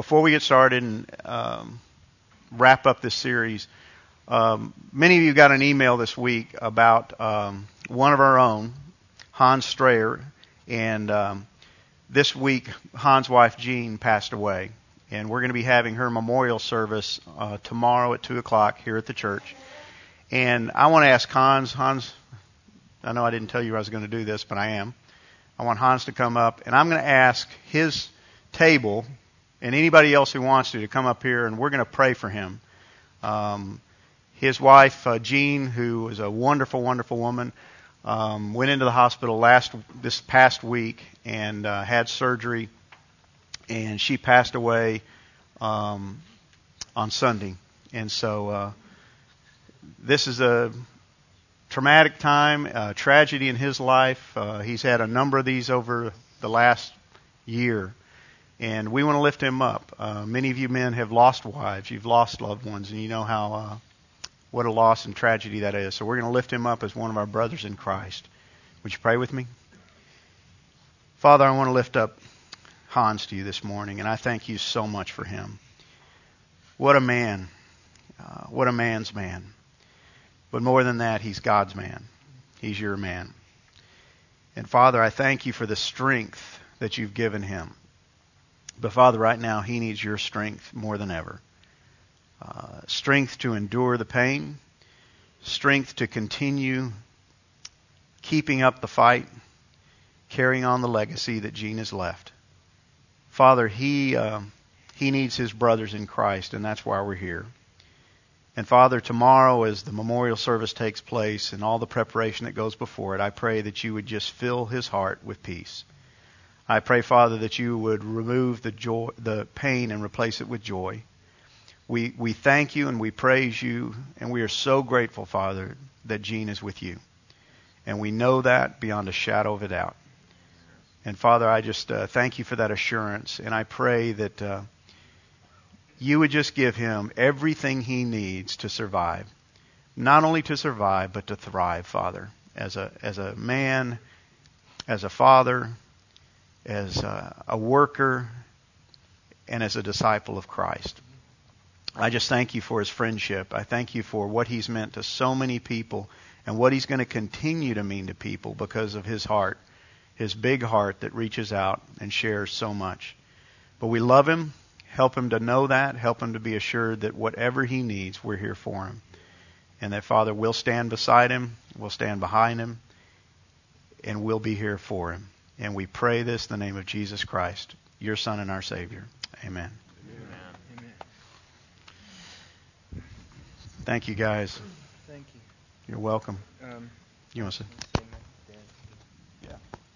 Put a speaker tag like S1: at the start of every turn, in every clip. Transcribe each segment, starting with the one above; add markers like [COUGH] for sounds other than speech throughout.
S1: before we get started and um, wrap up this series, um, many of you got an email this week about um, one of our own, Hans Strayer, and um, this week Hans' wife Jean passed away, and we're going to be having her memorial service uh, tomorrow at two o'clock here at the church. And I want to ask Hans, Hans, I know I didn't tell you I was going to do this, but I am. I want Hans to come up, and I'm going to ask his table and anybody else who wants to to come up here, and we're going to pray for him. Um, his wife, uh, Jean, who is a wonderful, wonderful woman, um, went into the hospital last this past week and uh, had surgery, and she passed away um, on Sunday. And so uh, this is a traumatic time, a tragedy in his life. Uh, he's had a number of these over the last year, and we want to lift him up. Uh, many of you men have lost wives, you've lost loved ones, and you know how uh, what a loss and tragedy that is. So we're going to lift him up as one of our brothers in Christ. Would you pray with me? Father, I want to lift up Hans to you this morning, and I thank you so much for him. What a man. Uh, what a man's man. But more than that, he's God's man. He's your man. And Father, I thank you for the strength that you've given him. But Father, right now, he needs your strength more than ever uh, strength to endure the pain, strength to continue keeping up the fight, carrying on the legacy that Jean has left. Father, he uh, he needs his brothers in Christ, and that's why we're here. And Father, tomorrow as the memorial service takes place and all the preparation that goes before it, I pray that you would just fill his heart with peace. I pray, Father, that you would remove the joy, the pain and replace it with joy. We, we thank you and we praise you, and we are so grateful, Father, that Jean is with you. And we know that beyond a shadow of a doubt. And Father, I just uh, thank you for that assurance, and I pray that uh, you would just give him everything he needs to survive. Not only to survive, but to thrive, Father, as a, as a man, as a father, as a, a worker, and as a disciple of Christ. I just thank you for his friendship. I thank you for what he's meant to so many people and what he's going to continue to mean to people because of his heart, his big heart that reaches out and shares so much. But we love him. Help him to know that. Help him to be assured that whatever he needs, we're here for him. And that, Father, we'll stand beside him, we'll stand behind him, and we'll be here for him. And we pray this in the name of Jesus Christ, your Son and our Savior. Amen. Amen. Thank you, guys.
S2: Thank you.
S1: You're welcome.
S2: Um,
S1: You want to say?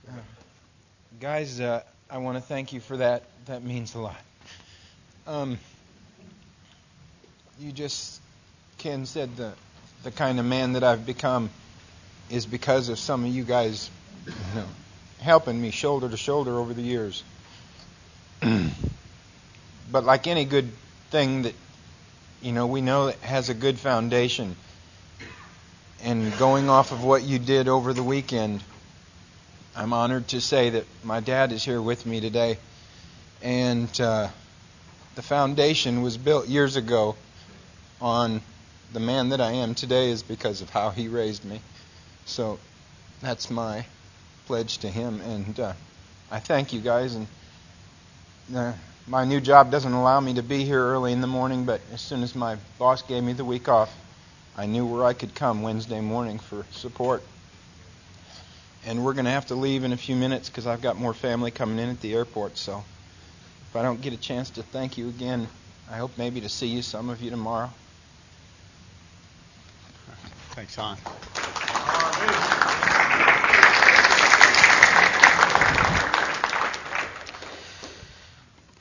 S2: uh, guys, uh, I want to thank you for that. That means a lot. Um, you just, Ken said the the kind of man that I've become is because of some of you guys, you know, helping me shoulder to shoulder over the years. [CLEARS THROAT] but like any good thing that you know we know it has a good foundation. And going off of what you did over the weekend i'm honored to say that my dad is here with me today. And uh, the foundation was built years ago on the man that i am today is because of how he raised me. So that's my pledge to him and uh, i thank you guys and uh, my new job doesn't allow me to be here early in the morning, but as soon as my boss gave me the week off, I knew where I could come Wednesday morning for support. And we're going to have to leave in a few minutes because I've got more family coming in at the airport. So if I don't get a chance to thank you again, I hope maybe to see you, some of you, tomorrow.
S1: Thanks, Hon.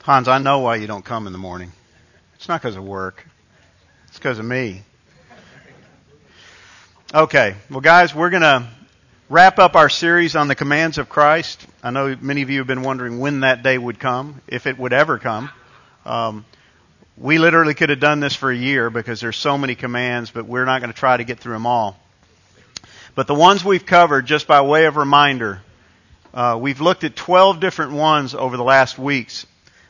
S1: Hans, I know why you don't come in the morning. It's not because of work. It's because of me. Okay. Well, guys, we're going to wrap up our series on the commands of Christ. I know many of you have been wondering when that day would come, if it would ever come. Um, we literally could have done this for a year because there's so many commands, but we're not going to try to get through them all. But the ones we've covered, just by way of reminder, uh, we've looked at 12 different ones over the last weeks.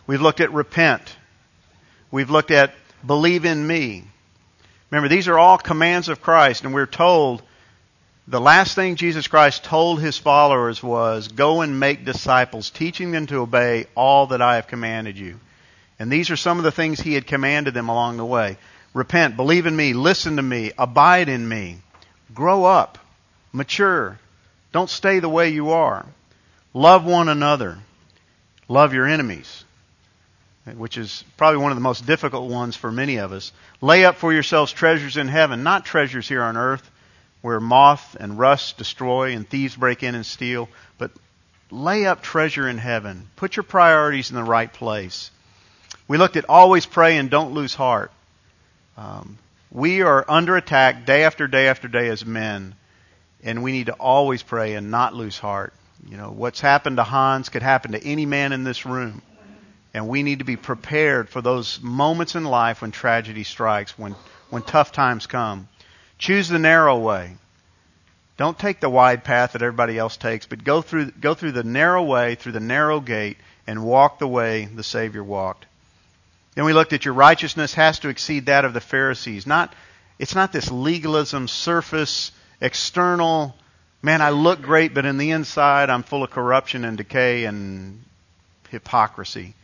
S1: We've looked at repent, We've looked at believe in me. Remember, these are all commands of Christ, and we're told the last thing Jesus Christ told his followers was, Go and make disciples, teaching them to obey all that I have commanded you. And these are some of the things he had commanded them along the way. Repent, believe in me, listen to me, abide in me, grow up, mature. Don't stay the way you are. Love one another. Love your enemies, which is probably one of the most difficult ones for many of us. Lay up for yourselves treasures in heaven, not treasures here on earth where moth and rust destroy and thieves break in and steal, but lay up treasure in heaven. Put your priorities in the right place. We looked at always pray and don't lose heart. Um, we are under attack day after day after day as men, and we need to always pray and not lose heart. You know, what's happened to Hans could happen to any man in this room. And we need to be prepared for those moments in life when tragedy strikes, when, when tough times come. Choose the narrow way. Don't take the wide path that everybody else takes, but go through, go through the narrow way, through the narrow gate, and walk the way the Savior walked. Then we looked at your righteousness has to exceed that of the Pharisees. Not, it's not this legalism, surface, external, man, I look great, but in the inside I'm full of corruption and decay and hypocrisy.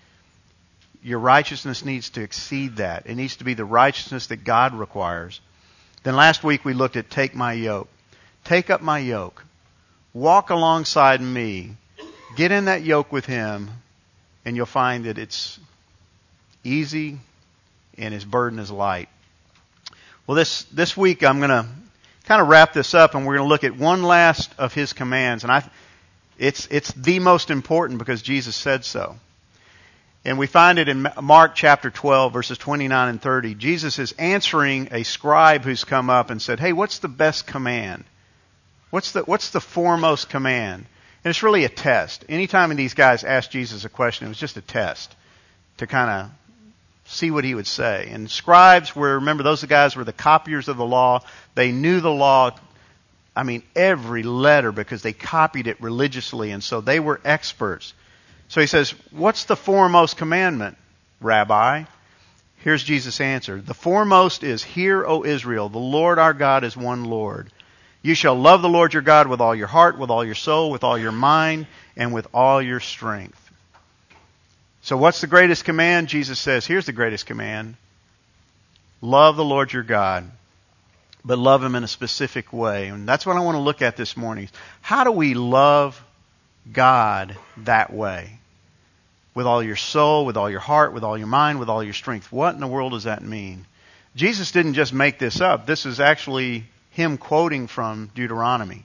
S1: Your righteousness needs to exceed that. It needs to be the righteousness that God requires. Then last week we looked at take my yoke. Take up my yoke. Walk alongside me. Get in that yoke with him, and you'll find that it's easy and his burden is light. Well, this, this week I'm going to kind of wrap this up and we're going to look at one last of his commands. And I, it's, it's the most important because Jesus said so. And we find it in Mark chapter 12, verses 29 and 30. Jesus is answering a scribe who's come up and said, Hey, what's the best command? What's the, what's the foremost command? And it's really a test. Anytime these guys asked Jesus a question, it was just a test to kind of see what he would say. And scribes were, remember, those guys were the copiers of the law. They knew the law, I mean, every letter because they copied it religiously, and so they were experts. So he says, What's the foremost commandment, Rabbi? Here's Jesus' answer. The foremost is, Hear, O Israel, the Lord our God is one Lord. You shall love the Lord your God with all your heart, with all your soul, with all your mind, and with all your strength. So what's the greatest command? Jesus says, here's the greatest command. Love the Lord your God, but love him in a specific way. And that's what I want to look at this morning. How do we love God that way? With all your soul, with all your heart, with all your mind, with all your strength. What in the world does that mean? Jesus didn't just make this up. This is actually him quoting from Deuteronomy.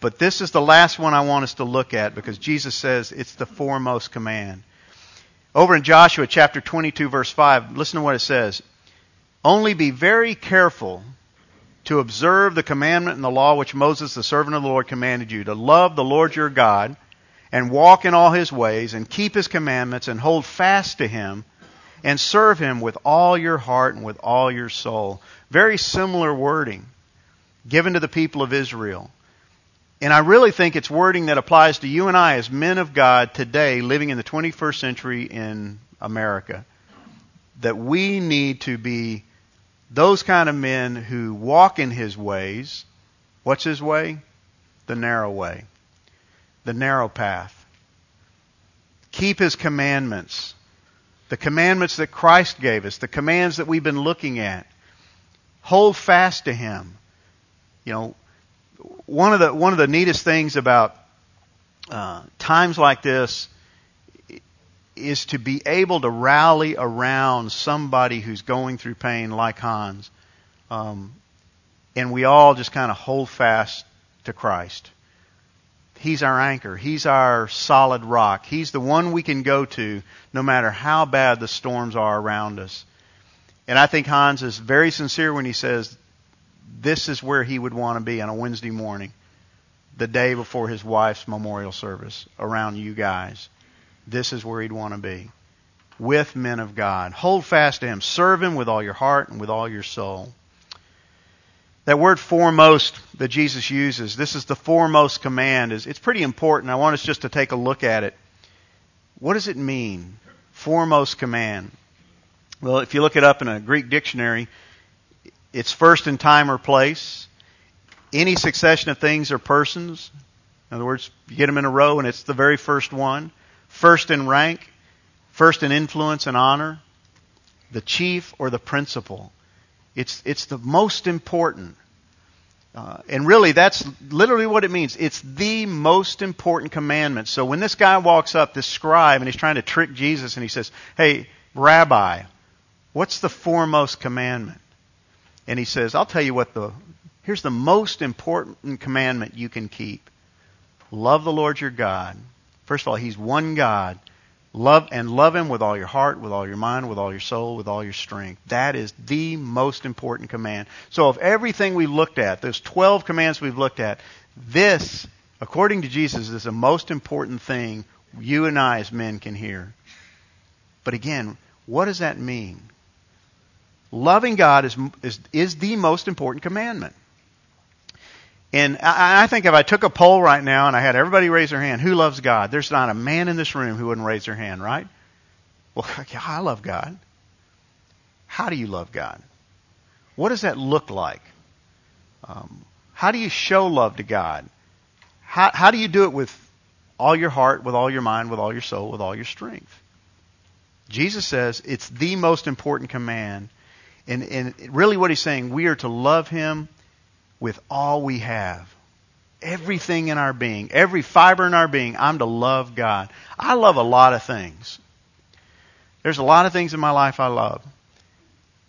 S1: But this is the last one I want us to look at because Jesus says it's the foremost command. Over in Joshua chapter 22 verse 5, listen to what it says. Only be very careful to observe the commandment and the law which Moses, the servant of the Lord, commanded you, to love the Lord your God and walk in all his ways and keep his commandments and hold fast to him and serve him with all your heart and with all your soul. Very similar wording given to the people of Israel. And I really think it's wording that applies to you and I as men of God today living in the 21st century in America. That we need to be those kind of men who walk in his ways. What's his way? The narrow way the narrow path. Keep His commandments. The commandments that Christ gave us, the commands that we've been looking at. Hold fast to Him. You know, one of the, one of the neatest things about uh, times like this is to be able to rally around somebody who's going through pain like Hans. Um, and we all just kind of hold fast to Christ. He's our anchor. He's our solid rock. He's the one we can go to no matter how bad the storms are around us. And I think Hans is very sincere when he says this is where he would want to be on a Wednesday morning, the day before his wife's memorial service, around you guys. This is where he'd want to be. With men of God. Hold fast to him. Serve him with all your heart and with all your soul. That word foremost that Jesus uses, this is the foremost command, is it's pretty important. I want us just to take a look at it. What does it mean? Foremost command. Well, if you look it up in a Greek dictionary, it's first in time or place. Any succession of things or persons. In other words, you get them in a row and it's the very first one. First in rank, first in influence and honor, the chief or the principal. It's, it's the most important. Uh, and really, that's literally what it means. It's the most important commandment. So when this guy walks up, this scribe, and he's trying to trick Jesus, and he says, Hey, Rabbi, what's the foremost commandment? And he says, I'll tell you what the, here's the most important commandment you can keep. Love the Lord your God. First of all, He's one God. Love and love him with all your heart, with all your mind, with all your soul, with all your strength. That is the most important command. So of everything we've looked at, those 12 commands we've looked at, this, according to Jesus, is the most important thing you and I as men can hear. But again, what does that mean? Loving God is, is, is the most important commandment. And I, I think if I took a poll right now and I had everybody raise their hand, who loves God? There's not a man in this room who wouldn't raise their hand, right? Well, [LAUGHS] I love God. How do you love God? What does that look like? Um, how do you show love to God? How, how do you do it with all your heart, with all your mind, with all your soul, with all your strength? Jesus says it's the most important command. And, and really what he's saying, we are to love him with all we have. Everything in our being, every fiber in our being, I'm to love God. I love a lot of things. There's a lot of things in my life I love.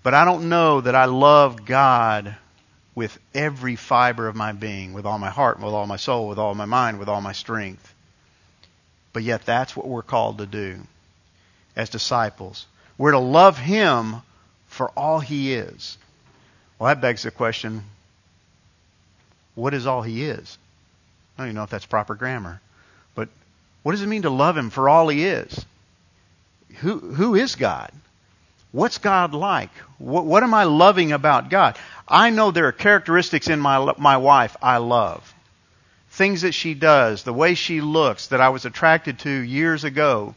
S1: But I don't know that I love God with every fiber of my being, with all my heart, with all my soul, with all my mind, with all my strength. But yet that's what we're called to do as disciples. We're to love Him for all He is. Well, that begs the question what is all he is? I don't even know if that's proper grammar. But what does it mean to love him for all he is? Who, who is God? What's God like? What, what am I loving about God? I know there are characteristics in my, my wife I love. Things that she does, the way she looks that I was attracted to years ago.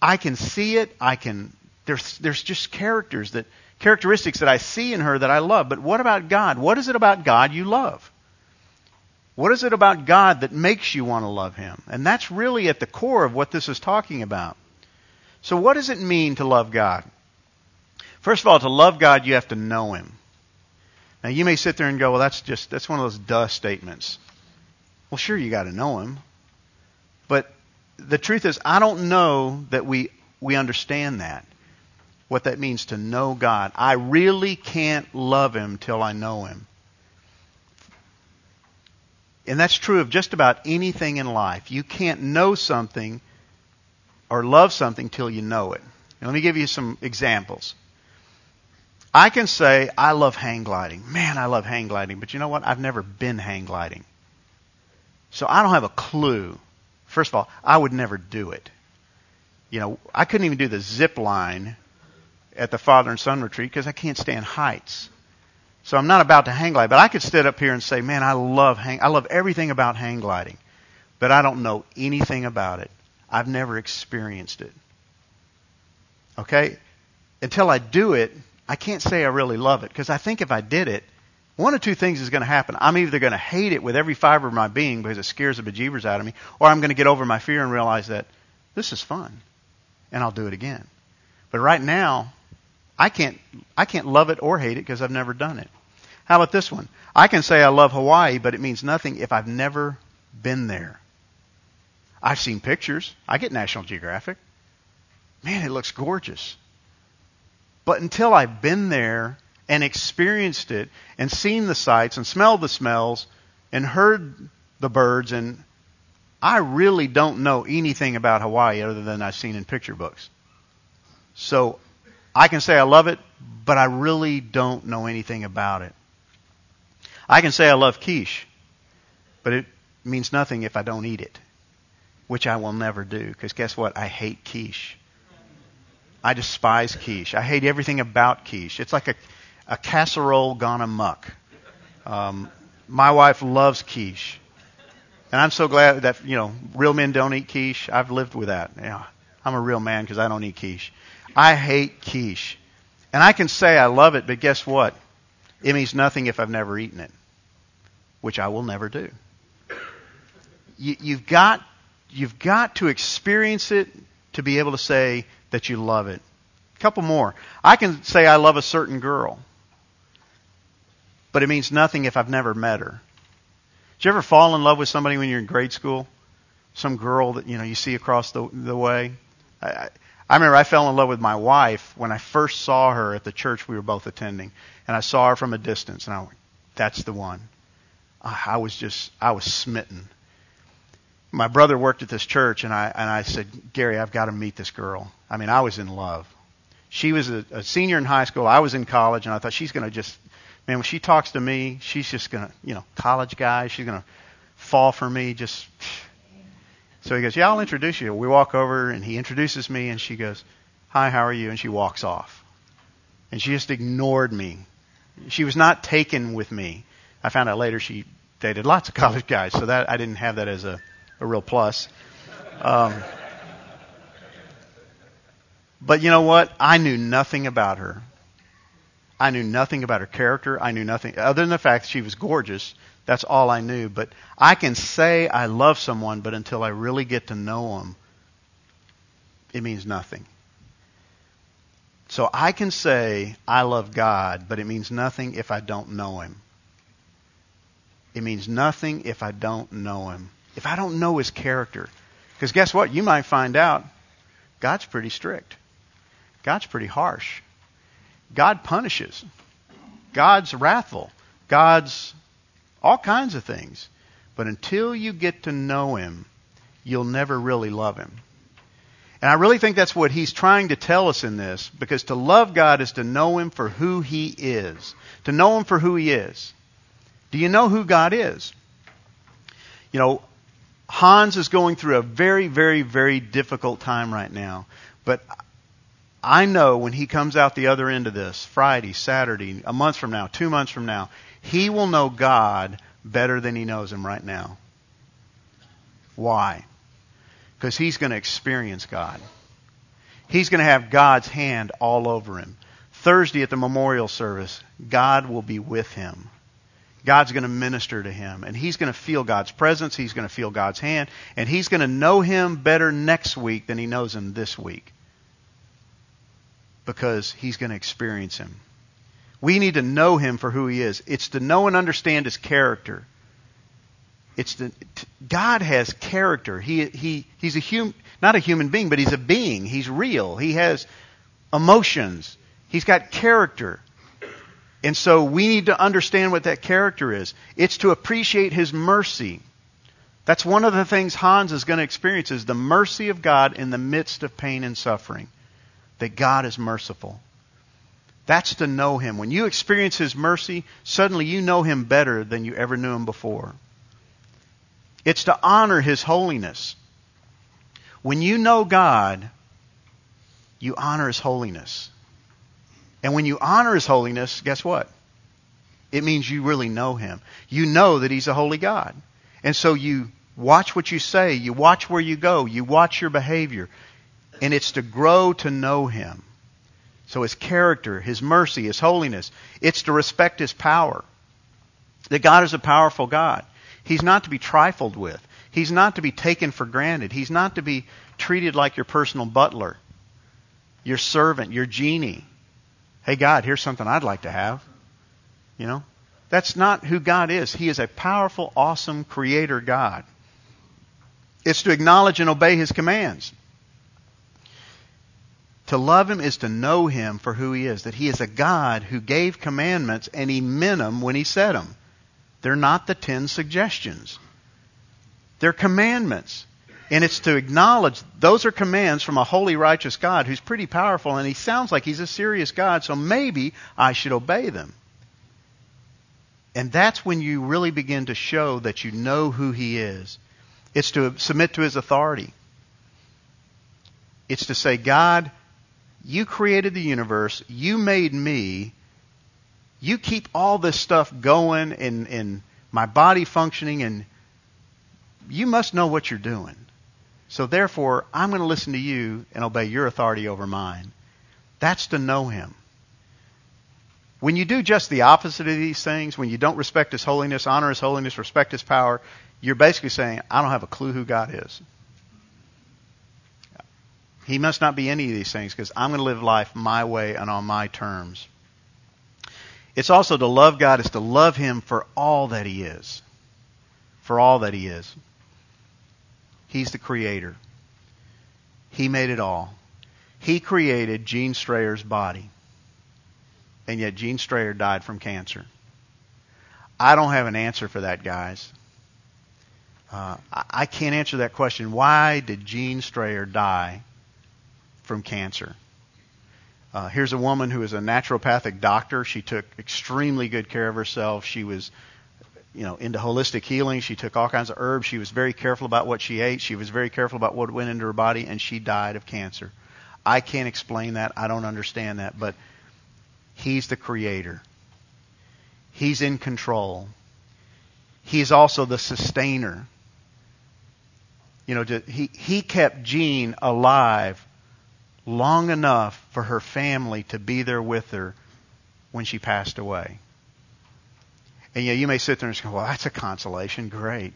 S1: I can see it. I can, there's, there's just characters that, characteristics that I see in her that I love. But what about God? What is it about God you love? What is it about God that makes you want to love Him? And that's really at the core of what this is talking about. So, what does it mean to love God? First of all, to love God, you have to know Him. Now, you may sit there and go, well, that's just, that's one of those duh statements. Well, sure, you got to know Him. But the truth is, I don't know that we, we understand that what that means to know God. I really can't love Him till I know Him. And that's true of just about anything in life. You can't know something or love something till you know it. Let me give you some examples. I can say, I love hang gliding. Man, I love hang gliding. But you know what? I've never been hang gliding. So I don't have a clue. First of all, I would never do it. You know, I couldn't even do the zip line at the father and son retreat because I can't stand heights. So I'm not about to hang glide, but I could sit up here and say, man, I love hang, I love everything about hang gliding, but I don't know anything about it. I've never experienced it. Okay? Until I do it, I can't say I really love it because I think if I did it, one of two things is going to happen. I'm either going to hate it with every fiber of my being because it scares the bejeebers out of me, or I'm going to get over my fear and realize that this is fun, and I'll do it again. But right now, I can't, I can't love it or hate it because I've never done it. How about this one? I can say I love Hawaii, but it means nothing if I've never been there. I've seen pictures. I get National Geographic. Man, it looks gorgeous. But until I've been there and experienced it and seen the sights and smelled the smells and heard the birds and I really don't know anything about Hawaii other than I've seen in picture books. So I can say I love it, but I really don't know anything about it. I can say I love quiche, but it means nothing if I don't eat it, which I will never do, because guess what? I hate quiche. I despise quiche. I hate everything about quiche. It's like a, a casserole gone amuck. Um, my wife loves quiche. And I'm so glad that, you know, real men don't eat quiche. I've lived with that. Yeah. I'm a real man because I don't eat quiche. I hate quiche. And I can say I love it, but guess what? It means nothing if I've never eaten it, which I will never do. You, you've got, you've got to experience it to be able to say that you love it. A couple more. I can say I love a certain girl, but it means nothing if I've never met her. Did you ever fall in love with somebody when you're in grade school? Some girl that you know you see across the the way. I, I remember I fell in love with my wife when I first saw her at the church we were both attending, and I saw her from a distance, and I went, "That's the one." Ah, I was just I was smitten. My brother worked at this church, and I and I said, "Gary, I've got to meet this girl." I mean, I was in love. She was a, a senior in high school. I was in college, and I thought she's going to just man, when she talks to me, she's just going to, you know, college guy, she's going to fall for me. Just so he goes, yeah, I'll introduce you. We walk over, and he introduces me, and she goes, hi, how are you? And she walks off, and she just ignored me. She was not taken with me. I found out later she dated lots of [LAUGHS] college guys, so that I didn't have that as a, a real plus. Um, but you know what? I knew nothing about her. I knew nothing about her character. I knew nothing other than the fact she was gorgeous. That's all I knew. But I can say I love someone, but until I really get to know them, it means nothing. So I can say I love God, but it means nothing if I don't know Him. It means nothing if I don't know Him. If I don't know His character. Because guess what? You might find out God's pretty strict. God's pretty harsh. God punishes. God's wrathful. God's all kinds of things. But until you get to know Him, you'll never really love Him. And I really think that's what He's trying to tell us in this, because to love God is to know Him for who He is. To know Him for who He is. Do you know who God is? You know, Hans is going through a very, very, very difficult time right now. But I know when he comes out the other end of this, Friday, Saturday, a month from now, two months from now, he will know God better than he knows him right now. Why? Because he's going to experience God. He's going to have God's hand all over him. Thursday at the memorial service, God will be with him. God's going to minister to him, and he's going to feel God's presence. He's going to feel God's hand, and he's going to know him better next week than he knows him this week because he's going to experience him. We need to know him for who he is. It's to know and understand his character. It's God has character. He, he, he's a hum, not a human being, but he's a being. He's real. He has emotions. He's got character. And so we need to understand what that character is. It's to appreciate his mercy. That's one of the things Hans is going to experience is the mercy of God in the midst of pain and suffering that God is merciful. That's to know Him. When you experience His mercy, suddenly you know Him better than you ever knew Him before. It's to honor His holiness. When you know God, you honor His holiness. And when you honor His holiness, guess what? It means you really know Him. You know that He's a holy God. And so you watch what you say, you watch where you go, you watch your behavior, and it's to grow to know Him. So His character, His mercy, His holiness. It's to respect His power. That God is a powerful God. He's not to be trifled with. He's not to be taken for granted. He's not to be treated like your personal butler, your servant, your genie. Hey, God, here's something I'd like to have. You know? That's not who God is. He is a powerful, awesome creator God. It's to acknowledge and obey His commands. To love him is to know him for who he is, that he is a God who gave commandments and he meant them when he said them. They're not the ten suggestions. They're commandments. And it's to acknowledge those are commands from a holy, righteous God who's pretty powerful, and he sounds like he's a serious God, so maybe I should obey them. And that's when you really begin to show that you know who he is. It's to submit to his authority. It's to say, God, you created the universe. You made me. You keep all this stuff going and, and my body functioning, and you must know what you're doing. So therefore, I'm going to listen to you and obey your authority over mine. That's to know him. When you do just the opposite of these things, when you don't respect his holiness, honor his holiness, respect his power, you're basically saying, I don't have a clue who God is. He must not be any of these things because I'm going to live life my way and on my terms. It's also to love God is to love Him for all that He is. For all that He is. He's the Creator. He made it all. He created Jean Strayer's body. And yet Jean Strayer died from cancer. I don't have an answer for that, guys. Uh, I can't answer that question. Why did Jean Strayer die from cancer? Uh, here's a woman who is a naturopathic doctor. She took extremely good care of herself. She was, you know, into holistic healing. She took all kinds of herbs. She was very careful about what she ate. She was very careful about what went into her body, and she died of cancer. I can't explain that. I don't understand that, but He's the creator. He's in control. He's also the sustainer. You know, he, he kept Jean alive long enough for her family to be there with her when she passed away. And yeah, you may sit there and go, well, that's a consolation. Great.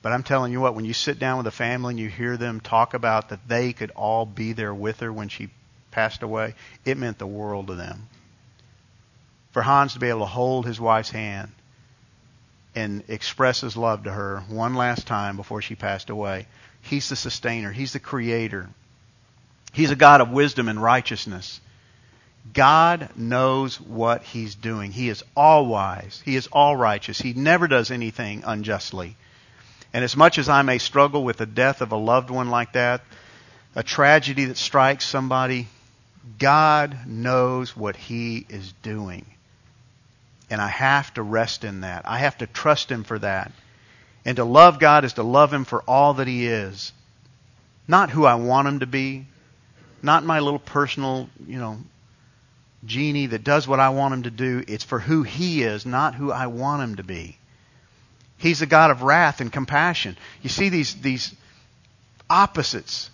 S1: But I'm telling you what, when you sit down with a family and you hear them talk about that they could all be there with her when she passed away, it meant the world to them. For Hans to be able to hold his wife's hand and express his love to her one last time before she passed away, he's the sustainer, he's the creator. He's a God of wisdom and righteousness. God knows what He's doing. He is all wise. He is all righteous. He never does anything unjustly. And as much as I may struggle with the death of a loved one like that, a tragedy that strikes somebody, God knows what He is doing. And I have to rest in that. I have to trust Him for that. And to love God is to love Him for all that He is. Not who I want Him to be, not my little personal, you know, genie that does what I want him to do. It's for who he is, not who I want him to be. He's a God of wrath and compassion. You see these, these opposites.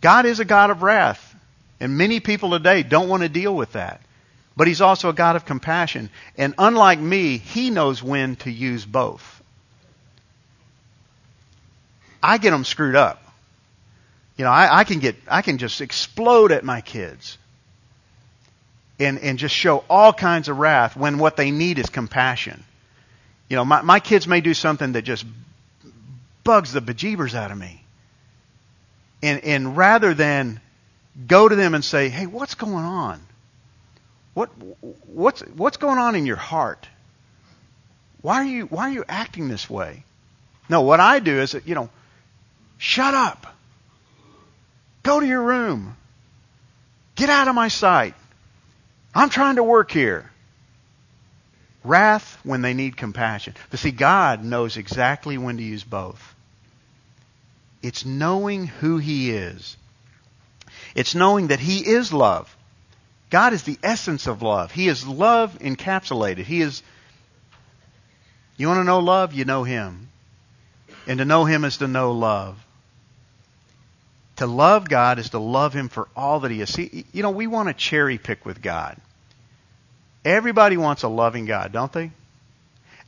S1: God is a God of wrath. And many people today don't want to deal with that. But he's also a God of compassion. And unlike me, he knows when to use both. I get them screwed up. You know, I, I can get, I can just explode at my kids and, and just show all kinds of wrath when what they need is compassion. You know, my, my kids may do something that just bugs the bejeebers out of me. And, and rather than go to them and say, hey, what's going on? What, what's, what's going on in your heart? Why are you, why are you acting this way? No, what I do is, you know, shut up. Go to your room. Get out of my sight. I'm trying to work here. Wrath when they need compassion. But see, God knows exactly when to use both. It's knowing who He is. It's knowing that He is love. God is the essence of love. He is love encapsulated. He is, you want to know love? You know Him. And to know Him is to know love. To love God is to love Him for all that He is. See, you know, we want to cherry pick with God. Everybody wants a loving God, don't they?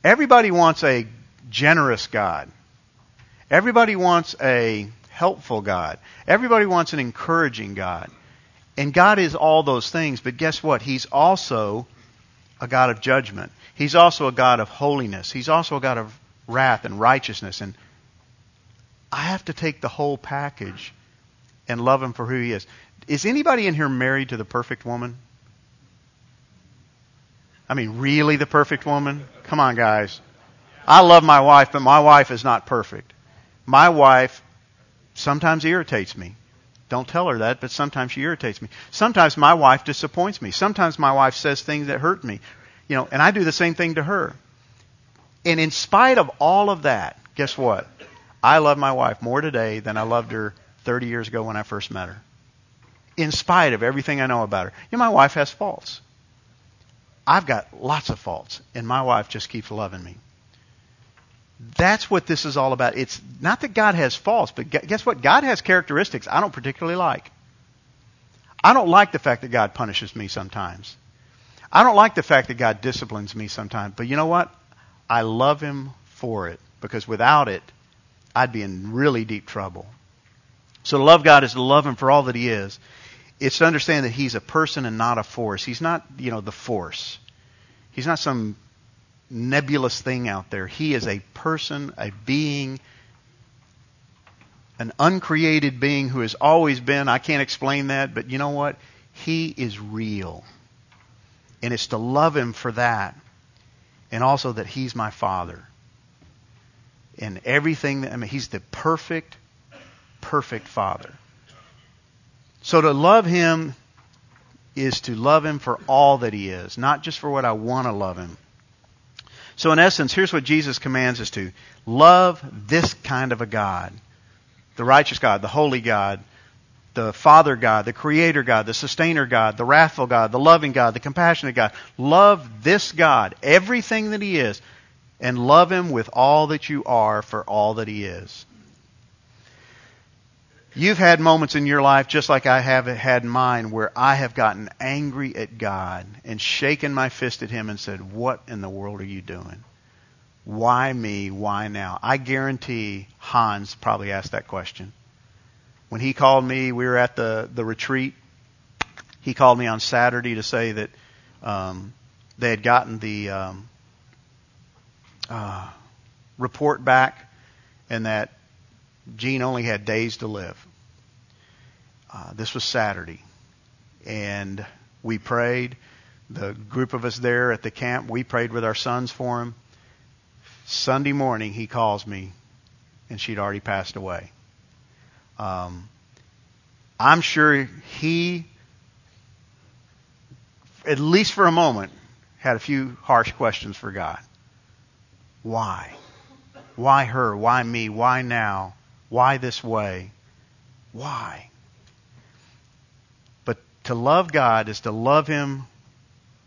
S1: Everybody wants a generous God. Everybody wants a helpful God. Everybody wants an encouraging God. And God is all those things, but guess what? He's also a God of judgment. He's also a God of holiness. He's also a God of wrath and righteousness. And I have to take the whole package and love him for who he is. Is anybody in here married to the perfect woman? I mean, really the perfect woman? Come on, guys. I love my wife, but my wife is not perfect. My wife sometimes irritates me. Don't tell her that, but sometimes she irritates me. Sometimes my wife disappoints me. Sometimes my wife says things that hurt me. You know, and I do the same thing to her. And in spite of all of that, guess what? I love my wife more today than I loved her 30 years ago when I first met her. In spite of everything I know about her. You know, my wife has faults. I've got lots of faults, and my wife just keeps loving me. That's what this is all about. It's not that God has faults, but guess what? God has characteristics I don't particularly like. I don't like the fact that God punishes me sometimes. I don't like the fact that God disciplines me sometimes. But you know what? I love Him for it because without it, I'd be in really deep trouble. So to love God is to love Him for all that He is. It's to understand that He's a person and not a force. He's not, you know, the force. He's not some nebulous thing out there. He is a person, a being, an uncreated being who has always been. I can't explain that, but you know what? He is real. And it's to love Him for that. And also that He's my Father. And everything I mean, He's the perfect, perfect Father. So to love Him is to love Him for all that He is, not just for what I want to love Him. So in essence, here's what Jesus commands us to. Love this kind of a God. The righteous God, the holy God, the Father God, the Creator God, the Sustainer God, the wrathful God, the loving God, the compassionate God. Love this God, everything that He is, and love Him with all that you are for all that He is. You've had moments in your life, just like I have had mine, where I have gotten angry at God and shaken my fist at Him and said, What in the world are you doing? Why me? Why now? I guarantee Hans probably asked that question. When he called me, we were at the, the retreat. He called me on Saturday to say that um, they had gotten the um, uh, report back and that Jean only had days to live. Uh, this was Saturday. And we prayed. The group of us there at the camp, we prayed with our sons for him. Sunday morning, he calls me, and she'd already passed away. Um, I'm sure he, at least for a moment, had a few harsh questions for God. Why? Why her? Why me? Why now? Why this way? Why? But to love God is to love Him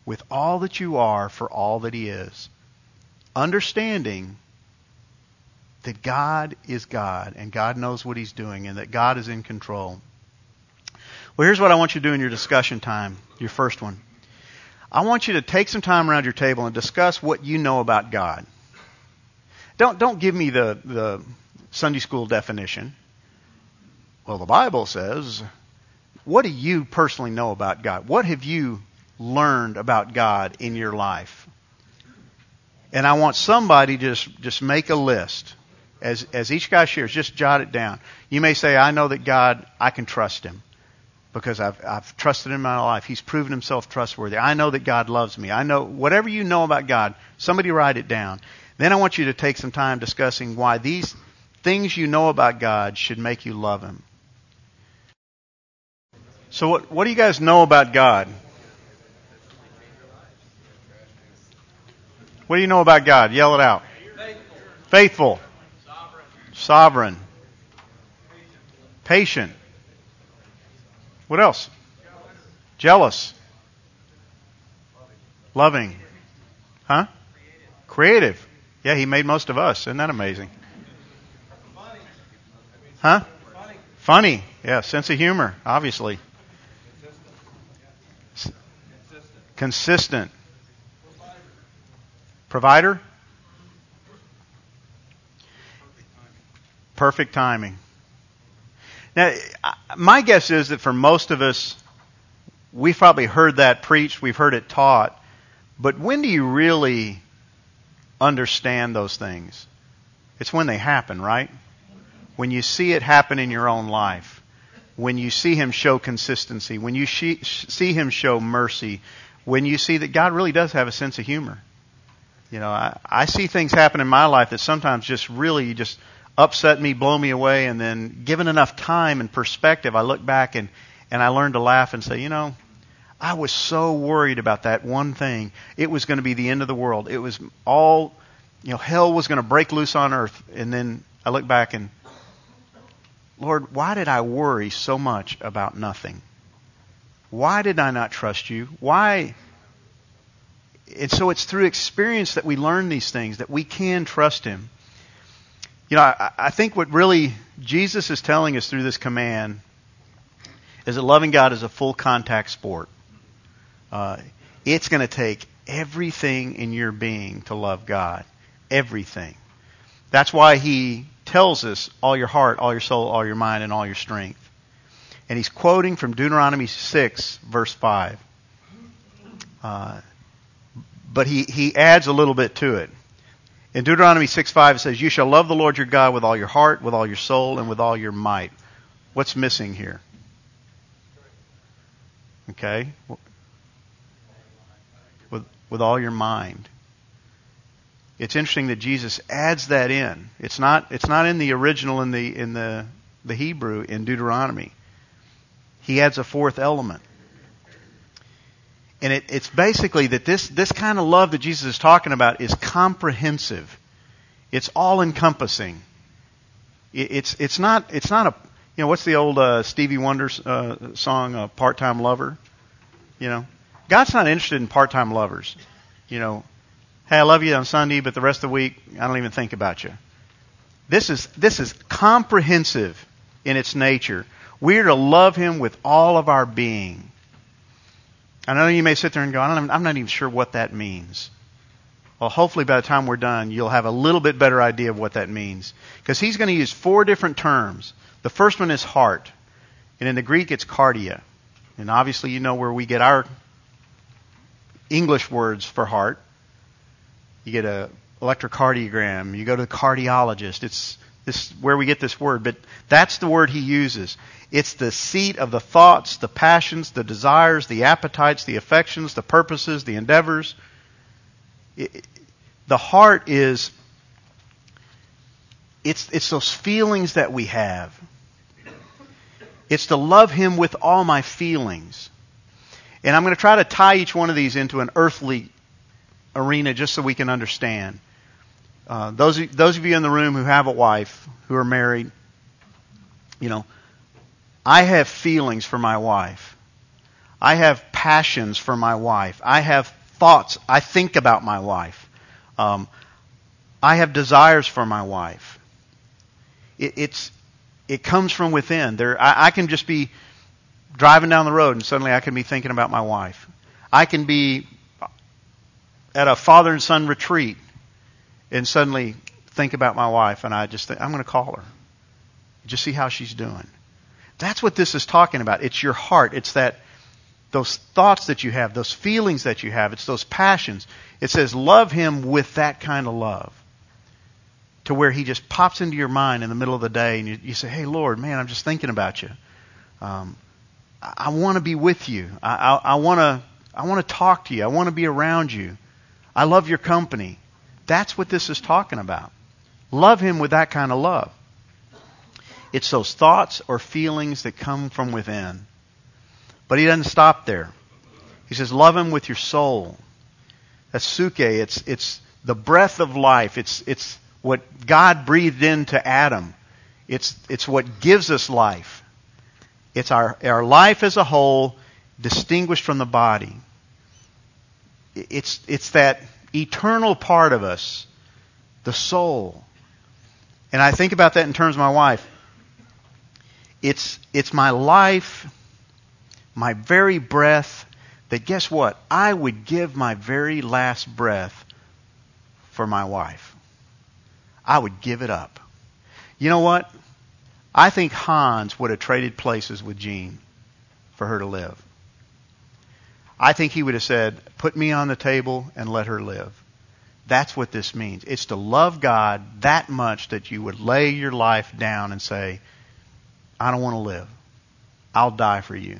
S1: with all that you are for all that He is. Understanding that God is God and God knows what He's doing and that God is in control. Well, here's what I want you to do in your discussion time, your first one. I want you to take some time around your table and discuss what you know about God. Don't, don't give me the, the Sunday school definition. Well, the Bible says, what do you personally know about God? What have you learned about God in your life? And I want somebody to just, just make a list. As, as each guy shares, just jot it down. You may say, I know that God, I can trust Him because I've, I've trusted Him in my life. He's proven Himself trustworthy. I know that God loves me. I know whatever you know about God, somebody write it down. Then I want you to take some time discussing why these things you know about God should make you love Him. So, what, what do you guys know about God? What do you know about God? Yell it out. Faithful. Faithful. Sovereign. Sovereign. Patient. What else? Jealous. Loving. Huh? Creative. Yeah, he made most of us. Isn't that amazing? Huh? Funny. Funny. Yeah, sense of humor, obviously. Consistent. Consistent. Provider? Perfect timing. Now, my guess is that for most of us, we've probably heard that preached, we've heard it taught, but when do you really understand those things? It's when they happen, right? When you see it happen in your own life, when you see Him show consistency, when you see Him show mercy, when you see that God really does have a sense of humor. You know, I, I see things happen in my life that sometimes just really just upset me, blow me away, and then given enough time and perspective, I look back and, and I learn to laugh and say, you know, I was so worried about that one thing. It was going to be the end of the world. It was all, you know, hell was going to break loose on earth. And then I look back and Lord, why did I worry so much about nothing? Why did I not trust you? Why? And so it's through experience that we learn these things, that we can trust Him. You know, I, I think what really Jesus is telling us through this command is that loving God is a full contact sport. Uh, it's going to take everything in your being to love God. Everything. That's why he tells us all your heart, all your soul, all your mind, and all your strength. And he's quoting from Deuteronomy 6, verse 5. Uh, but he, he adds a little bit to it. In Deuteronomy 6 5, it says, You shall love the Lord your God with all your heart, with all your soul, and with all your might. What's missing here? Okay? With, with all your mind. It's interesting that Jesus adds that in. It's not, it's not in the original in the, in the, the Hebrew in Deuteronomy. He adds a fourth element. And it, it's basically that this, this kind of love that Jesus is talking about is comprehensive. It's all encompassing. It, it's, it's not, it's not a, you know, what's the old uh, Stevie Wonder uh, song, uh, Part Time Lover? You know, God's not interested in part time lovers. You know, hey, I love you on Sunday, but the rest of the week, I don't even think about you. This is, this is comprehensive in its nature. We are to love Him with all of our being. I know you may sit there and go, I'm not even sure what that means. Well, hopefully by the time we're done, you'll have a little bit better idea of what that means. Because he's going to use four different terms. The first one is heart. And in the Greek, it's cardia. And obviously, you know where we get our English words for heart. You get a electrocardiogram. You go to the cardiologist. It's this where we get this word, but that's the word he uses. It's the seat of the thoughts, the passions, the desires, the appetites, the affections, the purposes, the endeavors. It, the heart is it's it's those feelings that we have. It's to love him with all my feelings. And I'm going to try to tie each one of these into an earthly arena just so we can understand. Uh, those those of you in the room who have a wife, who are married, you know, I have feelings for my wife. I have passions for my wife. I have thoughts. I think about my wife. Um, I have desires for my wife. It, it's it comes from within. There, I, I can just be driving down the road and suddenly I can be thinking about my wife. I can be at a father and son retreat and suddenly think about my wife and I just think, I'm going to call her. Just see how she's doing. That's what this is talking about. It's your heart. It's that, those thoughts that you have, those feelings that you have. It's those passions. It says, love him with that kind of love. To where he just pops into your mind in the middle of the day and you, you say, hey, Lord, man, I'm just thinking about you. Um, I, I want to be with you. I, I, I want to I want to talk to you. I want to be around you. I love your company. That's what this is talking about. Love Him with that kind of love. It's those thoughts or feelings that come from within. But He doesn't stop there. He says, love Him with your soul. That's suke. It's, it's the breath of life. It's, it's what God breathed into Adam. It's, it's what gives us life. It's our, our life as a whole distinguished from the body. It's, it's that eternal part of us, the soul. And I think about that in terms of my wife. It's, it's my life, my very breath, that guess what? I would give my very last breath for my wife. I would give it up. You know what? I think Hans would have traded places with Jean for her to live. I think he would have said, Put me on the table and let her live. That's what this means. It's to love God that much that you would lay your life down and say, I don't want to live. I'll die for you.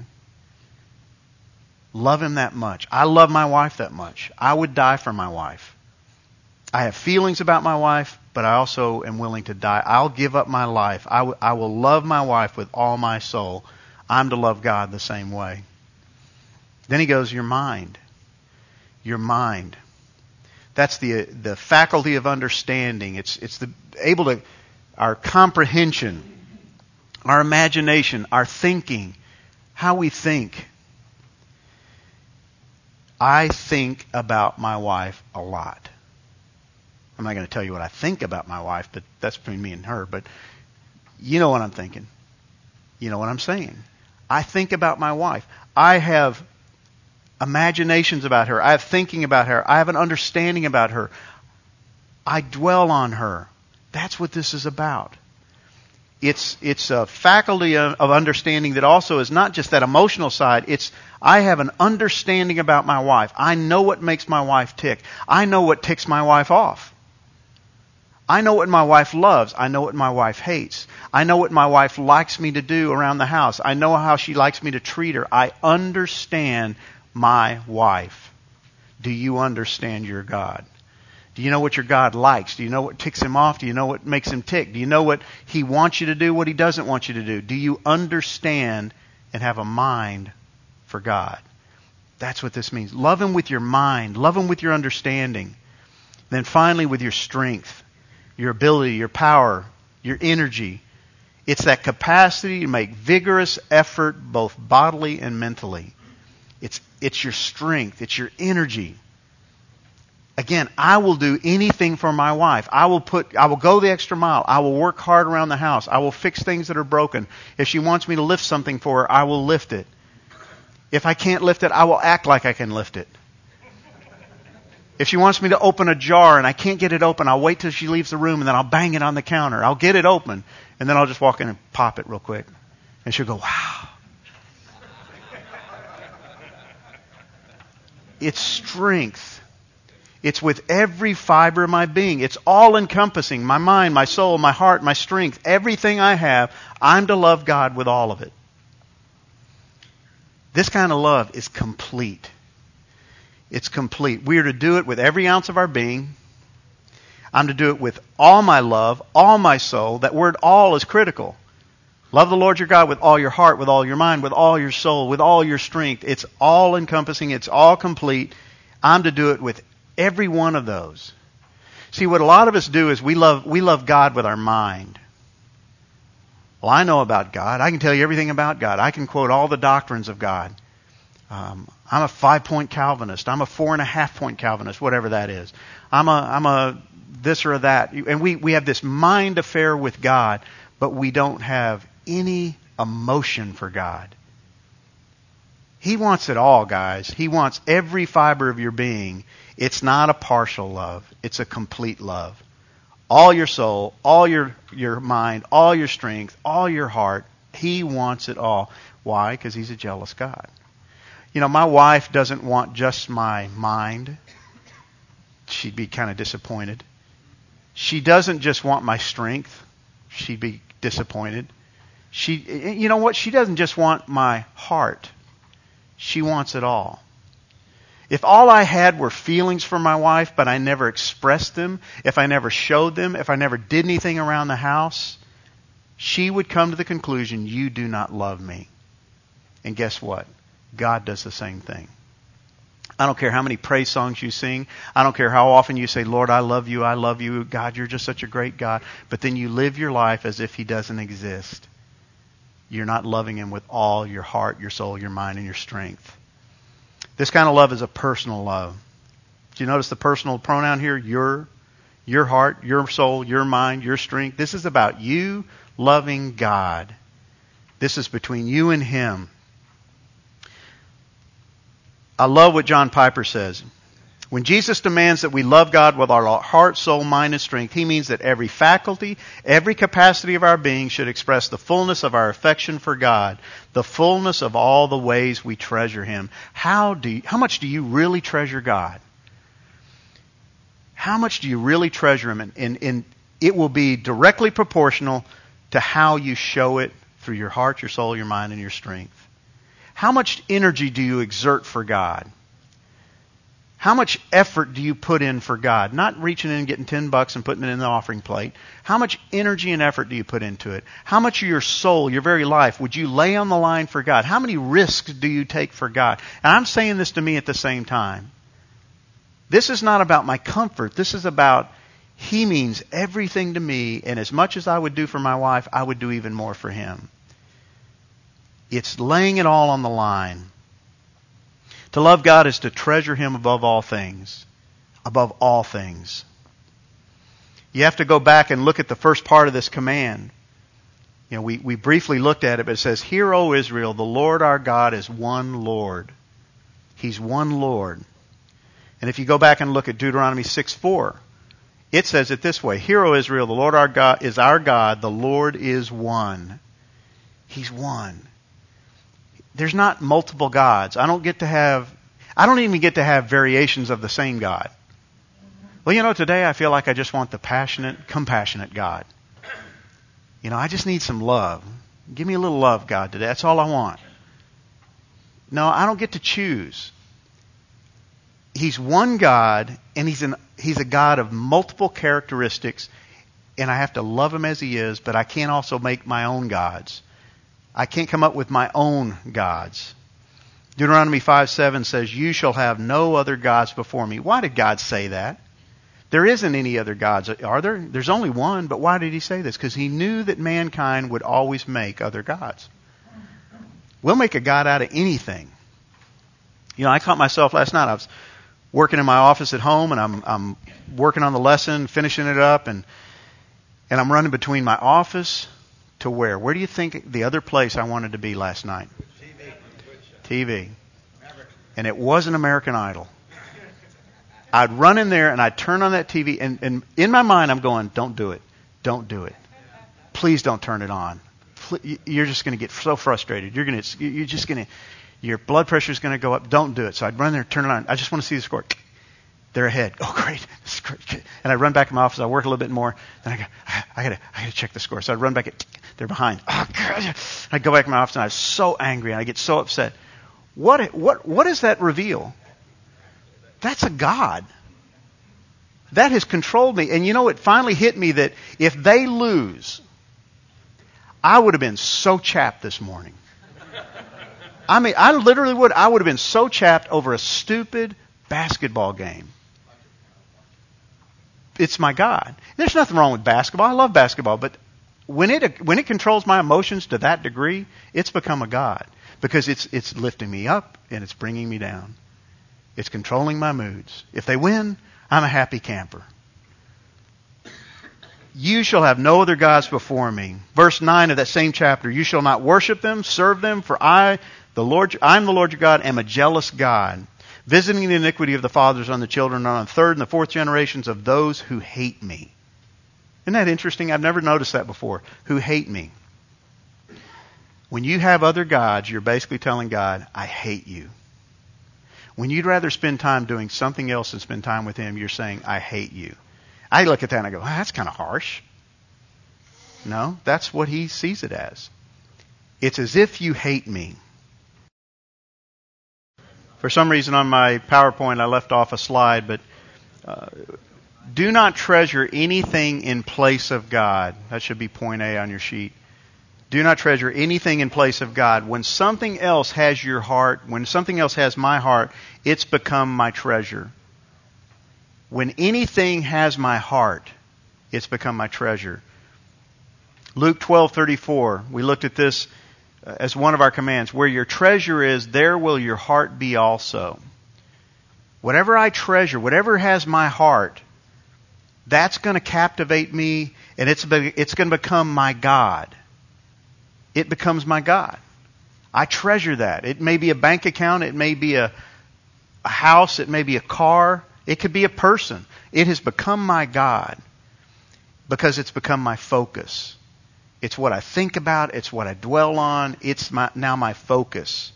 S1: Love him that much. I love my wife that much. I would die for my wife. I have feelings about my wife, but I also am willing to die. I'll give up my life. I, w- I will love my wife with all my soul. I'm to love God the same way. Then he goes, Your mind. Your mind. That's the, the faculty of understanding. It's, it's the, able to, our comprehension, our imagination, our thinking, how we think. I think about my wife a lot. I'm not going to tell you what I think about my wife, but that's between me and her. But you know what I'm thinking. You know what I'm saying. I think about my wife. I have imaginations about her. I have thinking about her. I have an understanding about her. I dwell on her. That's what this is about. It's, it's a faculty of, understanding that also is not just that emotional side. It's, I have an understanding about my wife. I know what makes my wife tick. I know what ticks my wife off. I know what my wife loves. I know what my wife hates. I know what my wife likes me to do around the house. I know how she likes me to treat her. I understand my wife. Do you understand your God? Do you know what your God likes? Do you know what ticks him off? Do you know what makes him tick? Do you know what he wants you to do, what he doesn't want you to do? Do you understand and have a mind for God? That's what this means. Love him with your mind. Love him with your understanding. Then finally with your strength your ability, your power, your energy. It's that capacity to make vigorous effort both bodily and mentally. It's, it's your strength. It's your energy. Again, I will do anything for my wife. I will put, I will go the extra mile. I will work hard around the house. I will fix things that are broken. If she wants me to lift something for her, I will lift it. If I can't lift it, I will act like I can lift it. If she wants me to open a jar and I can't get it open, I'll wait till she leaves the room and then I'll bang it on the counter. I'll get it open and then I'll just walk in and pop it real quick. And she'll go, wow. It's strength. It's with every fiber of my being. It's all encompassing. My mind, my soul, my heart, my strength, everything I have, I'm to love God with all of it. This kind of love is complete. It's complete. We are to do it with every ounce of our being. I'm to do it with all my love, all my soul. That word all is critical. Love the Lord your God with all your heart, with all your mind, with all your soul, with all your strength. It's all encompassing. It's all complete. I'm to do it with every one of those. See, what a lot of us do is we love, we love God with our mind. Well, I know about God. I can tell you everything about God. I can quote all the doctrines of God. Um, I'm a five point Calvinist. I'm a four and a half point Calvinist, whatever that is. I'm a, I'm a this or that. And we, we have this mind affair with God, but we don't have any emotion for God. He wants it all, guys. He wants every fiber of your being. It's not a partial love. It's a complete love. All your soul, all your, your mind, all your strength, all your heart. He wants it all. Why? Because he's a jealous God. You know, my wife doesn't want just my mind. She'd be kind of disappointed. She doesn't just want my strength. She'd be disappointed. She, you know what? She doesn't just want my heart. She wants it all. If all I had were feelings for my wife, but I never expressed them, if I never showed them, if I never did anything around the house, she would come to the conclusion, you do not love me. And guess what? God does the same thing. I don't care how many praise songs you sing. I don't care how often you say, Lord, I love you, I love you, God, you're just such a great God. But then you live your life as if He doesn't exist. You're not loving Him with all your heart, your soul, your mind, and your strength. This kind of love is a personal love. Do you notice the personal pronoun here? Your, your heart, your soul, your mind, your strength. This is about you loving God. This is between you and Him. I love what John Piper says. When Jesus demands that we love God with our heart, soul, mind, and strength, he means that every faculty, every capacity of our being should express the fullness of our affection for God, the fullness of all the ways we treasure Him. How, do you, how much do you really treasure God? How much do you really treasure Him? And, and, and it will be directly proportional to how you show it through your heart, your soul, your mind, and your strength. How much energy do you exert for God? How much effort do you put in for God? Not reaching in and getting 10 bucks and putting it in the offering plate. How much energy and effort do you put into it? How much of your soul, your very life, would you lay on the line for God? How many risks do you take for God? And I'm saying this to me at the same time. This is not about my comfort. This is about He means everything to me, and as much as I would do for my wife, I would do even more for Him. It's laying it all on the line. To love God is to treasure Him above all things. Above all things. You have to go back and look at the first part of this command. You know, we, we briefly looked at it, but it says, Hear, O Israel, the Lord our God is one Lord. He's one Lord. And if you go back and look at Deuteronomy 6 4, it says it this way Hear, O Israel, the Lord our God is our God, the Lord is one. He's one. There's not multiple gods. I don't get to have, I don't even get to have variations of the same God. Well, you know, today I feel like I just want the passionate, compassionate God. You know, I just need some love. Give me a little love, God, today. That's all I want. No, I don't get to choose. He's one God, and he's, an, he's a God of multiple characteristics, and I have to love him as he is, but I can't also make my own gods. I can't come up with my own gods. Deuteronomy 5 7 says, You shall have no other gods before me. Why did God say that? There isn't any other gods, are there? There's only one, but why did he say this? Because he knew that mankind would always make other gods. We'll make a God out of anything. You know, I caught myself last night. I was working in my office at home, and I'm I'm working on the lesson, finishing it up, and and I'm running between my office to where? Where do you think the other place I wanted to be last night? TV. TV. And it wasn't American Idol. I'd run in there and I'd turn on that TV, and, and in my mind, I'm going, don't do it. Don't do it. Please don't turn it on. You're just going to get so frustrated. You're going to, you're just going to, your blood pressure is going to go up. Don't do it. So I'd run there, turn it on. I just want to see the score. They're ahead. [LAUGHS] Oh, great. great. And I run back in my office. I work a little bit more. Then I go, I got to, I got to check the score. So I'd run back. At, they're behind. Oh, God. I go back in my office and I'm so angry and I get so upset. What, what, what does that reveal? That's a God. That has controlled me. And you know, it finally hit me that if they lose, I would have been so chapped this morning. I mean, I literally would. I would have been so chapped over a stupid basketball game. It's my God. There's nothing wrong with basketball. I love basketball, but when it when it controls my emotions to that degree, it's become a God because it's it's lifting me up and it's bringing me down. It's controlling my moods. If they win, I'm a happy camper. You shall have no other gods before me. Verse 9 of that same chapter. You shall not worship them, serve them, for I, the Lord, I'm the Lord your God, am a jealous God, visiting the iniquity of the fathers on the children on the third and the fourth generations of those who hate me. Isn't that interesting? I've never noticed that before. Who hate me. When you have other gods, you're basically telling God, I hate you. When you'd rather spend time doing something else than spend time with Him, you're saying, I hate you. I look at that and I go, that's kind of harsh. No, that's what He sees it as. It's as if you hate me. For some reason on my PowerPoint, I left off a slide, but uh, do not treasure anything in place of God. That should be point A on your sheet. Do not treasure anything in place of God. When something else has your heart, when something else has my heart, it's become my treasure. When anything has my heart, it's become my treasure. Luke 12:34, we looked at this uh, as one of our commands. Where your treasure is, there will your heart be also. Whatever I treasure, whatever has my heart, that's going to captivate me and it's, it's going to become my God it becomes my God. I treasure that. It may be a bank account, it may be a, a house, it may be a car, it could be a person. It has become my God because it's become my focus. It's what I think about, it's what I dwell on, it's my, now my focus.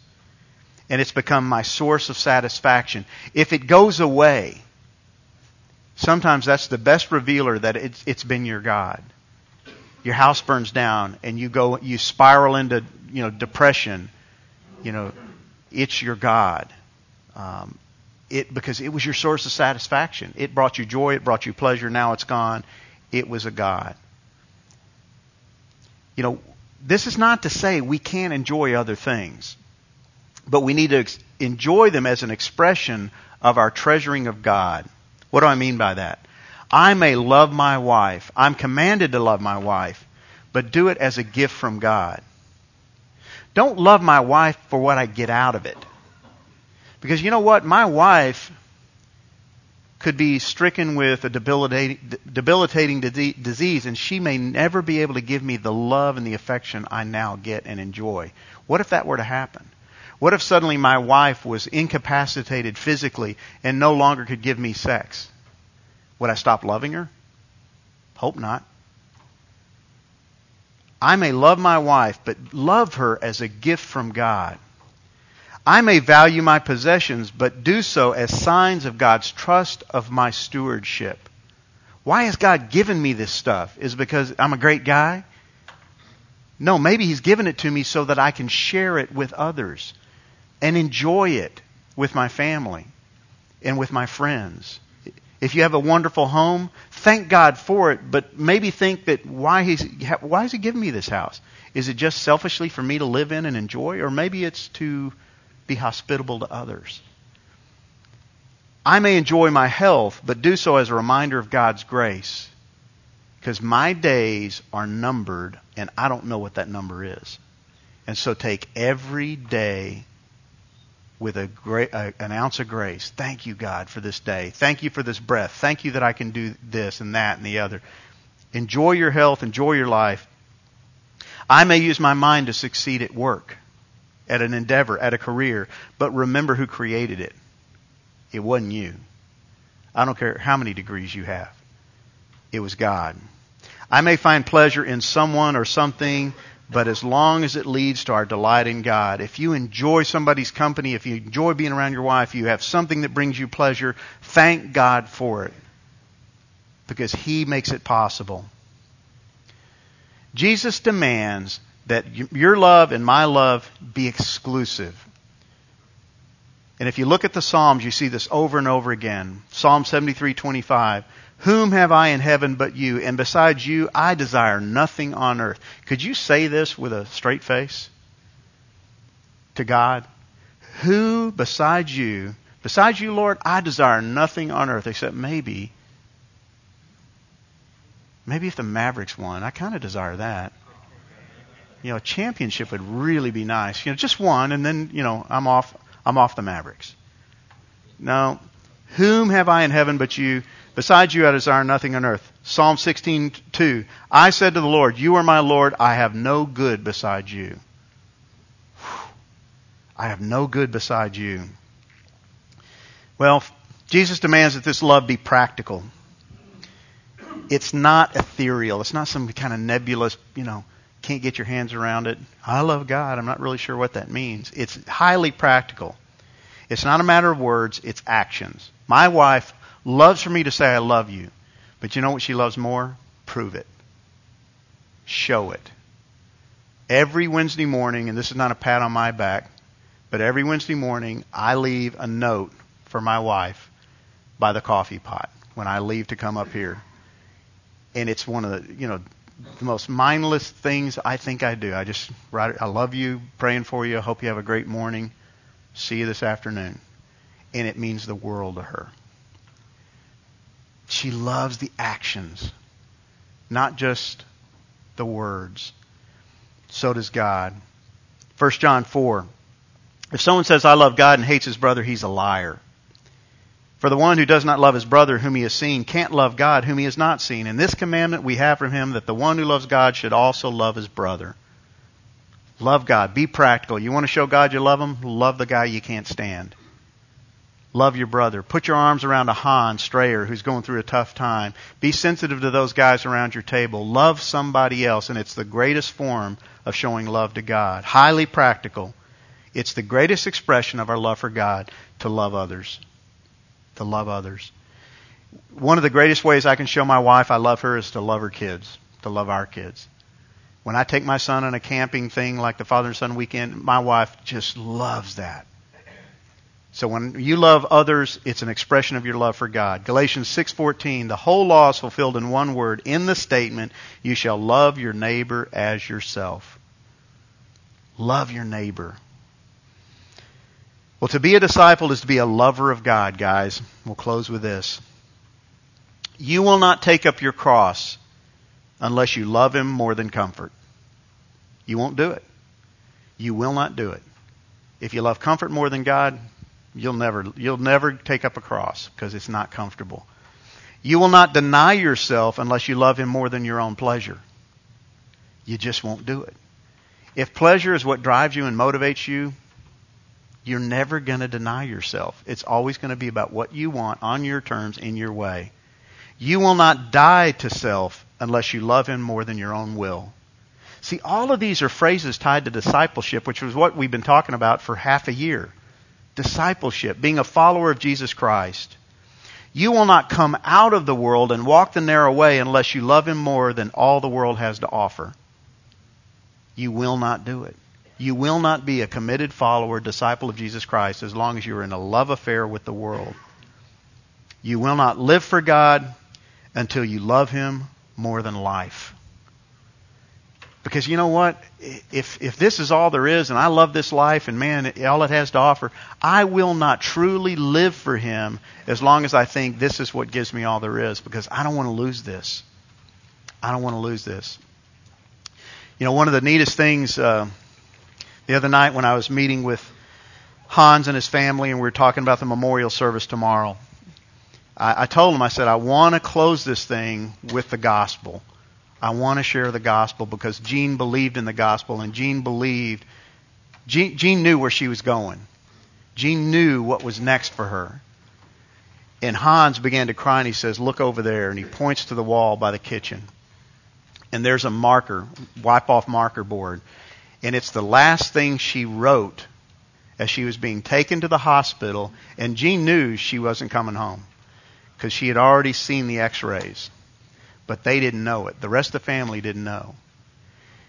S1: And it's become my source of satisfaction. If it goes away, sometimes that's the best revealer that it's, it's been your God. Your house burns down and you go you spiral into you know depression. You know it's your god. Um, it because it was your source of satisfaction. It brought you joy. It brought you pleasure. Now it's gone. It was a god. You know this is not to say we can't enjoy other things but we need to ex- enjoy them as an expression of our treasuring of god what do i mean by that I may love my wife. I'm commanded to love my wife, but do it as a gift from God. Don't love my wife for what I get out of it. Because you know what? My wife could be stricken with a debilitating, disease, and she may never be able to give me the love and the affection I now get and enjoy. What if that were to happen? What if suddenly my wife was incapacitated physically and no longer could give me sex? Would I stop loving her? Hope not. I may love my wife, but love her as a gift from God. I may value my possessions, but do so as signs of God's trust of my stewardship. Why has God given me this stuff? Is it because I'm a great guy? No, maybe He's given it to me so that I can share it with others and enjoy it with my family and with my friends. If you have a wonderful home, thank God for it, but maybe think that why why has he giving me this house? Is it just selfishly for me to live in and enjoy or maybe it's to be hospitable to others? I may enjoy my health, but do so as a reminder of God's grace. Because my days are numbered, and I don't know what that number is. And so take every day with a great, an ounce of grace. Thank you, God, for this day. Thank you for this breath. Thank you that I can do this and that and the other. Enjoy your health. Enjoy your life. I may use my mind to succeed at work, at an endeavor, at a career, but remember who created it. It wasn't you. I don't care how many degrees you have. It was God. I may find pleasure in someone or something but as long as it leads to our delight in God, if you enjoy somebody's company, if you enjoy being around your wife, you have something that brings you pleasure, thank God for it. Because He makes it possible. Jesus demands that your love and my love be exclusive. And if you look at the Psalms, you see this over and over again. Psalm 73:25. Whom have I in heaven but you? And besides you, I desire nothing on earth. Could you say this with a straight face to God? Who besides you, besides you, Lord, I desire nothing on earth except maybe, maybe if the Mavericks won, I kind of desire that. You know, a championship would really be nice. You know, just one, and then you know, I'm off. I'm off the Mavericks. No, whom have I in heaven but you? Besides you, I desire nothing on earth. Psalm 16:2. I said to the Lord, You are my Lord. I have no good beside you. I have no good beside you. Well, Jesus demands that this love be practical. It's not ethereal. It's not some kind of nebulous, you know, can't get your hands around it. I love God. I'm not really sure what that means. It's highly practical. It's not a matter of words, it's actions. My wife loves for me to say, I love you. But you know what she loves more? Prove it. Show it. Every Wednesday morning, and this is not a pat on my back, but every Wednesday morning, I leave a note for my wife by the coffee pot when I leave to come up here. And it's one of the, you know, the most mindless things I think I do. I just write, I love you, praying for you. I hope you have a great morning. See you this afternoon. And it means the world to her. She loves the actions, not just the words. So does God. 1 John 4. If someone says, I love God and hates his brother, he's a liar. For the one who does not love his brother whom he has seen can't love God whom he has not seen. And this commandment we have from him that the one who loves God should also love his brother. Love God. Be practical. You want to show God you love him? Love the guy you can't stand. Love your brother. Put your arms around a Hans Strayer who's going through a tough time. Be sensitive to those guys around your table. Love somebody else, and it's the greatest form of showing love to God. Highly practical. It's the greatest expression of our love for God to love others. To love others. One of the greatest ways I can show my wife I love her is to love her kids, to love our kids. When I take my son on a camping thing like the father and son weekend, my wife just loves that. So when you love others, it's an expression of your love for God. Galatians 6:14, the whole law is fulfilled in one word in the statement, you shall love your neighbor as yourself. Love your neighbor. Well, to be a disciple is to be a lover of God, guys. We'll close with this. You will not take up your cross unless you love him more than comfort. You won't do it. You will not do it. If you love comfort more than God, You'll never, you'll never take up a cross because it's not comfortable. You will not deny yourself unless you love Him more than your own pleasure. You just won't do it. If pleasure is what drives you and motivates you, you're never going to deny yourself. It's always going to be about what you want on your terms, in your way. You will not die to self unless you love Him more than your own will. See, all of these are phrases tied to discipleship, which was what we've been talking about for half a year. Discipleship, being a follower of Jesus Christ. You will not come out of the world and walk the narrow way unless you love Him more than all the world has to offer. You will not do it. You will not be a committed follower, disciple of Jesus Christ as long as you are in a love affair with the world. You will not live for God until you love Him more than life. Because you know what? If, if this is all there is and I love this life and man, all it has to offer, I will not truly live for Him as long as I think this is what gives me all there is because I don't want to lose this. I don't want to lose this. You know, one of the neatest things uh, the other night when I was meeting with Hans and his family and we were talking about the memorial service tomorrow, I, I told him, I said, I want to close this thing with the gospel. I want to share the gospel because Jean believed in the gospel and Jean believed, Jean, Jean knew where she was going. Jean knew what was next for her. And Hans began to cry and he says, Look over there. And he points to the wall by the kitchen. And there's a marker, wipe off marker board. And it's the last thing she wrote as she was being taken to the hospital. And Jean knew she wasn't coming home because she had already seen the x rays but they didn't know it. The rest of the family didn't know.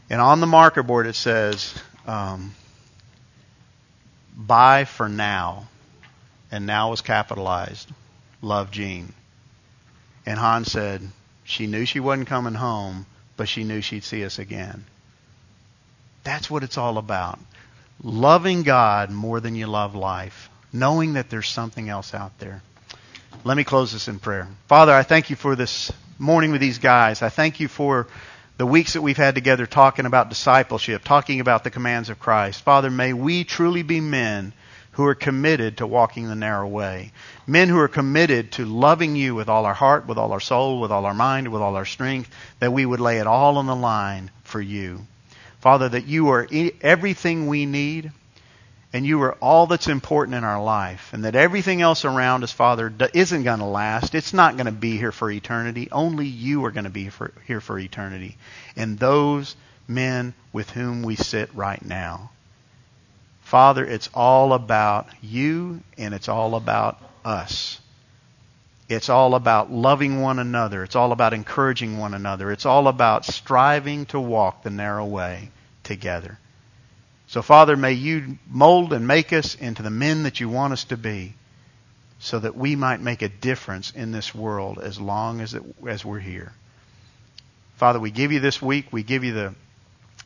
S1: And on the marker board it says, um, "Bye for now," and now was capitalized. Love, Jean. And Hans said she knew she wasn't coming home, but she knew she'd see us again. That's what it's all about. Loving God more than you love life. Knowing that there's something else out there. Let me close this in prayer. Father, I thank you for this morning with these guys. I thank you for the weeks that we've had together talking about discipleship, talking about the commands of Christ. Father, may we truly be men who are committed to walking the narrow way. Men who are committed to loving you with all our heart, with all our soul, with all our mind, with all our strength, that we would lay it all on the line for you. Father, that you are everything we need and you are all that's important in our life, and that everything else around us, Father, isn't going to last. It's not going to be here for eternity. Only you are going to be for, here for eternity. And those men with whom we sit right now. Father, it's all about you, and it's all about us. It's all about loving one another. It's all about encouraging one another. It's all about striving to walk the narrow way together. So, Father, may you mold and make us into the men that you want us to be so that we might make a difference in this world as long as, it, as we're here. Father, we give you this week. We give you the,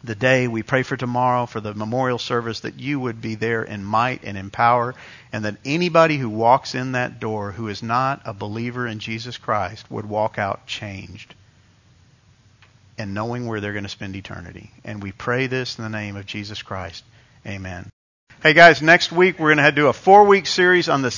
S1: the day. We pray for tomorrow, for the memorial service, that you would be there in might and in power, and that anybody who walks in that door who is not a believer in Jesus Christ would walk out changed and knowing where they're going to spend eternity. And we pray this in the name of Jesus Christ. Amen. Hey guys, next week we're going to do a four week series on the